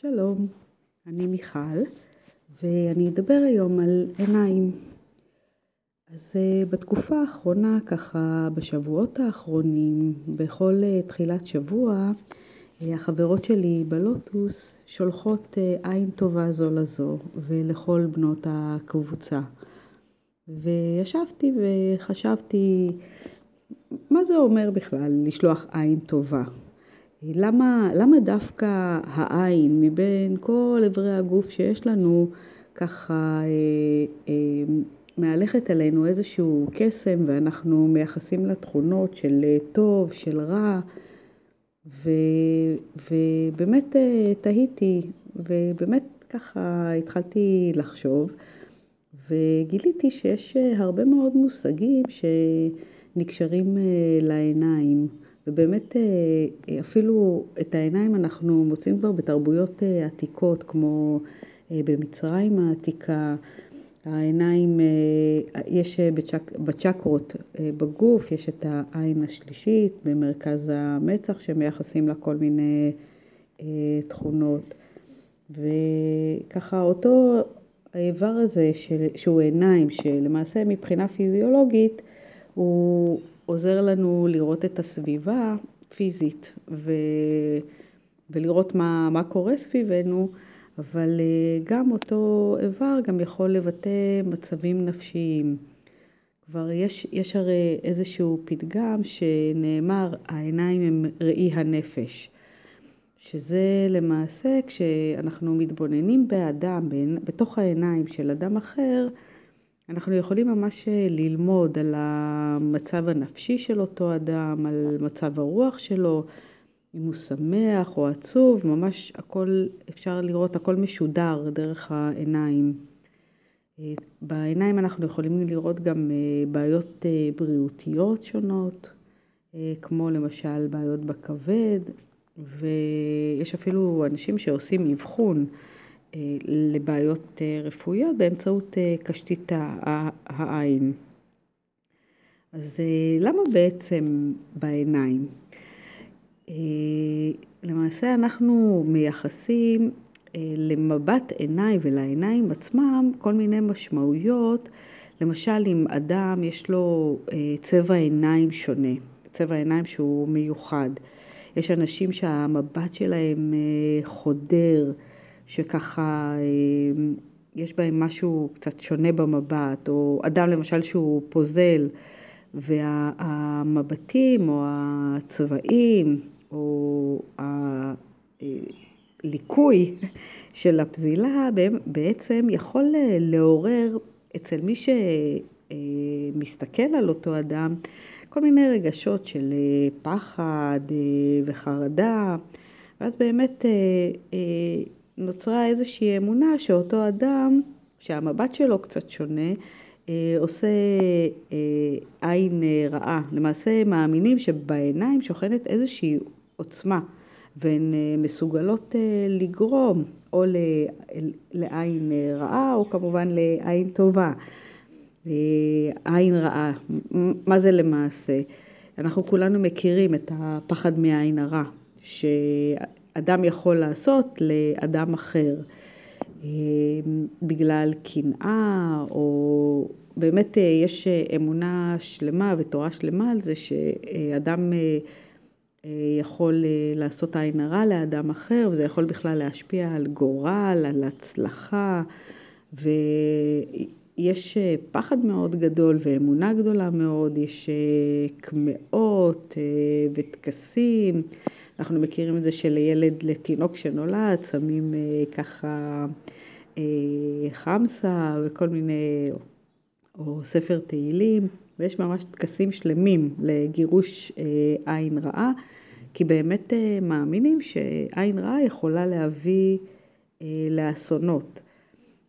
שלום, אני מיכל, ואני אדבר היום על עיניים. אז אה, בתקופה האחרונה, ככה בשבועות האחרונים, בכל אה, תחילת שבוע, אה, החברות שלי בלוטוס שולחות עין טובה זו לזו ולכל בנות הקבוצה. וישבתי וחשבתי, מה זה אומר בכלל לשלוח עין טובה? למה, למה דווקא העין מבין כל אברי הגוף שיש לנו ככה אה, אה, מהלכת עלינו איזשהו קסם ואנחנו מייחסים לה תכונות של אה, טוב, של רע ו, ובאמת אה, תהיתי ובאמת ככה התחלתי לחשוב וגיליתי שיש אה, הרבה מאוד מושגים שנקשרים לעיניים. ובאמת אה, אפילו את העיניים אנחנו מוצאים כבר בתרבויות אה, עתיקות, כמו אה, במצרים העתיקה. העיניים, יש בצ'ק, בצ'קרות בגוף, יש את העין השלישית במרכז המצח שמייחסים לה כל מיני תכונות. וככה אותו האיבר הזה של, שהוא עיניים, שלמעשה מבחינה פיזיולוגית הוא עוזר לנו לראות את הסביבה פיזית ו... ולראות מה, מה קורה סביבנו, אבל אה, גם אותו איבר גם יכול לבטא מצבים נפשיים. כבר יש, יש הרי איזשהו פתגם שנאמר, העיניים הם ראי הנפש. שזה למעשה כשאנחנו מתבוננים באדם, בתוך העיניים של אדם אחר, אנחנו יכולים ממש אה, ללמוד על המצב הנפשי של אותו אדם, על מצב הרוח שלו, אם הוא שמח או עצוב, ממש הכל, אפשר לראות, הכל משודר דרך העיניים. אה, בעיניים אנחנו יכולים לראות גם אה, בעיות בריאותיות שונות, כמו למשל בעיות בכבד, ויש אפילו אנשים שעושים אבחון. אה, לבעיות אה, רפואיות באמצעות אה, קשתית העין. אז למה בעצם בעיניים? למעשה אנחנו מייחסים למבט עיניים ולעיניים עצמם כל מיני משמעויות. למשל, אם אדם יש לו צבע עיניים שונה, צבע עיניים שהוא מיוחד. יש אנשים שהמבט שלהם חודר, שככה אמ, יש בהם משהו קצת שונה במבט, או אדם למשל שהוא פוזל, והמבטים או הצבעים או הליקוי של הפזילה בעצם יכול לעורר אצל מי שמסתכל על אותו אדם כל מיני רגשות של פחד וחרדה, ואז באמת נוצרה איזושהי אמונה שאותו אדם, שהמבט שלו קצת שונה, אה, עושה אה, עין אה, רעה. למעשה מאמינים שבעיניים שוכנת איזושהי עוצמה, והן מסוגלות לגרום או לעין רעה או כמובן לעין טובה. עין רעה, מה זה למעשה? אנחנו כולנו מכירים את הפחד מעין הרע, אדם יכול לעשות לאדם אחר. אה, בגלל קנאה, או באמת אה, יש אמונה שלמה ותורה שלמה על זה שאדם אה, יכול לעשות עין הרע לאדם אחר, וזה יכול בכלל להשפיע על גורל, על הצלחה, ויש פחד מאוד גדול ואמונה גדולה מאוד, יש קמעות וטקסים. אנחנו מכירים את זה שלילד, לתינוק שנולד, שמים אה, ככה אה, חמסה וכל מיני, או ספר תהילים, ויש ממש טקסים שלמים לגירוש אה, עין רעה, כי באמת אה, מאמינים שעין רעה יכולה להביא אה, לאסונות.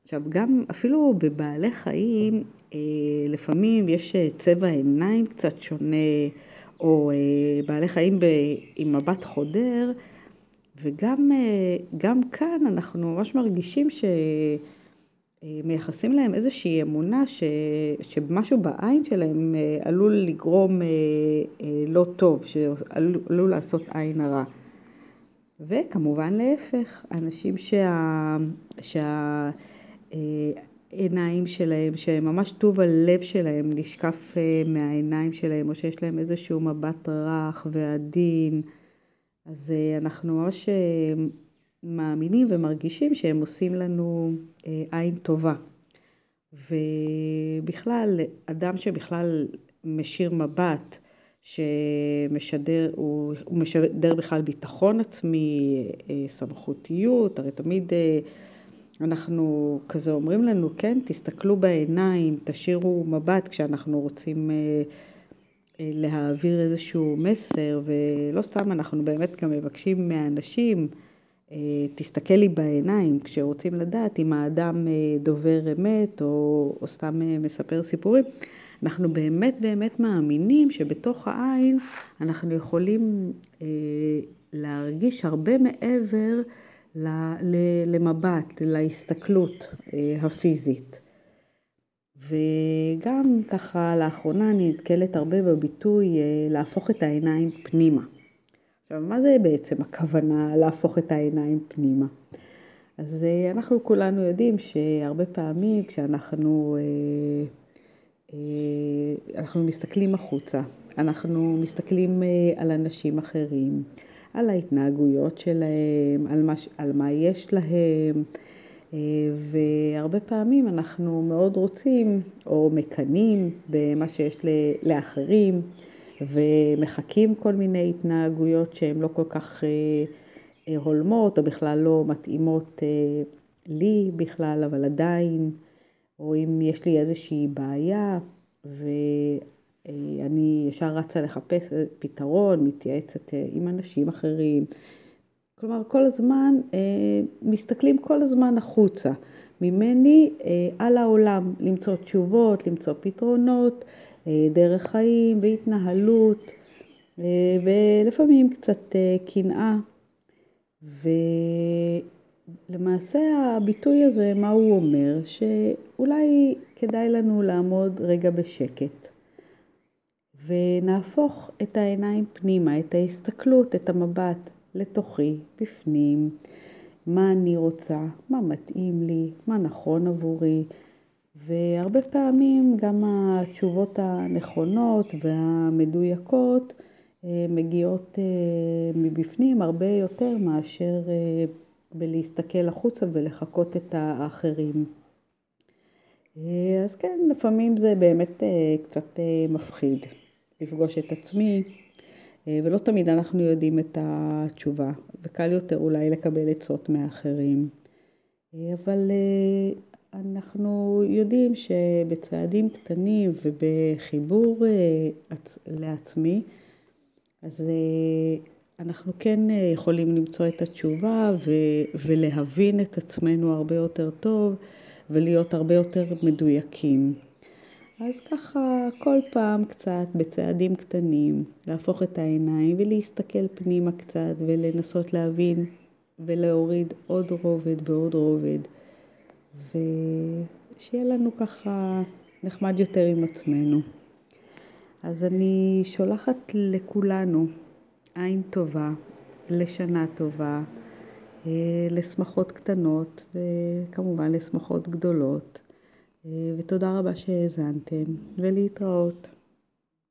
עכשיו, גם אפילו בבעלי חיים, אה, לפעמים יש אה, צבע עיניים קצת שונה. או אה, בעלי חיים ב, עם מבט חודר, וגם אה, כאן אנחנו ממש מרגישים שמייחסים להם איזושהי אמונה ש, שמשהו בעין שלהם עלול לגרום לא טוב, שעלול לעשות עין הרע. וכמובן להפך, אנשים שה... שה... העיניים שלהם, שממש טוב הלב שלהם נשקף מהעיניים שלהם, או שיש להם איזשהו מבט רך ועדין, אז אנחנו ממש מאמינים ומרגישים שהם עושים לנו עין טובה. ובכלל, אדם שבכלל משאיר מבט, שמשדר, הוא משדר בכלל ביטחון עצמי, סמכותיות, הרי תמיד אנחנו כזה אומרים לנו, כן, תסתכלו בעיניים, תשאירו מבט כשאנחנו רוצים להעביר איזשהו מסר, ולא סתם אנחנו באמת גם מבקשים מהאנשים, תסתכל לי בעיניים כשרוצים לדעת אם האדם דובר אמת או, או סתם מספר סיפורים. אנחנו באמת באמת מאמינים שבתוך העין אנחנו יכולים להרגיש הרבה מעבר למבט, להסתכלות הפיזית. וגם ככה לאחרונה אני נתקלת הרבה בביטוי להפוך את העיניים פנימה. עכשיו, מה זה בעצם הכוונה להפוך את העיניים פנימה? אז אנחנו כולנו יודעים שהרבה פעמים כשאנחנו אנחנו מסתכלים החוצה, אנחנו מסתכלים על אנשים אחרים, על ההתנהגויות שלהם, על מה, על מה יש להם, והרבה פעמים אנחנו מאוד רוצים או מקנאים במה שיש לאחרים, ומחקים כל מיני התנהגויות שהן לא כל כך הולמות, או בכלל לא מתאימות לי בכלל, אבל עדיין, או אם יש לי איזושהי בעיה, ואני ישר רצה לחפש פתרון, מתייעצת עם אנשים אחרים. כלומר, כל הזמן, מסתכלים כל הזמן החוצה, ממני על העולם, למצוא תשובות, למצוא פתרונות, דרך חיים והתנהלות, ולפעמים קצת קנאה. ולמעשה הביטוי הזה, מה הוא אומר? שאולי כדאי לנו לעמוד רגע בשקט. ונהפוך את העיניים פנימה, את ההסתכלות, את המבט לתוכי, בפנים, מה אני רוצה, מה מתאים לי, מה נכון עבורי. והרבה פעמים גם התשובות הנכונות והמדויקות מגיעות מבפנים הרבה יותר מאשר בלהסתכל החוצה ולחקות את האחרים. אז כן, לפעמים זה באמת קצת מפחיד לפגוש את עצמי, ולא תמיד אנחנו יודעים את התשובה, וקל יותר אולי לקבל עצות מאחרים. אבל אנחנו יודעים שבצעדים קטנים ובחיבור לעצמי, אז אנחנו כן יכולים למצוא את התשובה ולהבין את עצמנו הרבה יותר טוב ולהיות הרבה יותר מדויקים. אז ככה כל פעם קצת בצעדים קטנים, להפוך את העיניים ולהסתכל פנימה קצת ולנסות להבין ולהוריד עוד רובד ועוד רובד. ושיהיה לנו ככה נחמד יותר עם עצמנו. אז אני שולחת לכולנו עין טובה, לשנה טובה, לשמחות קטנות וכמובן לשמחות גדולות. ותודה רבה שהאזנתם ולהתראות.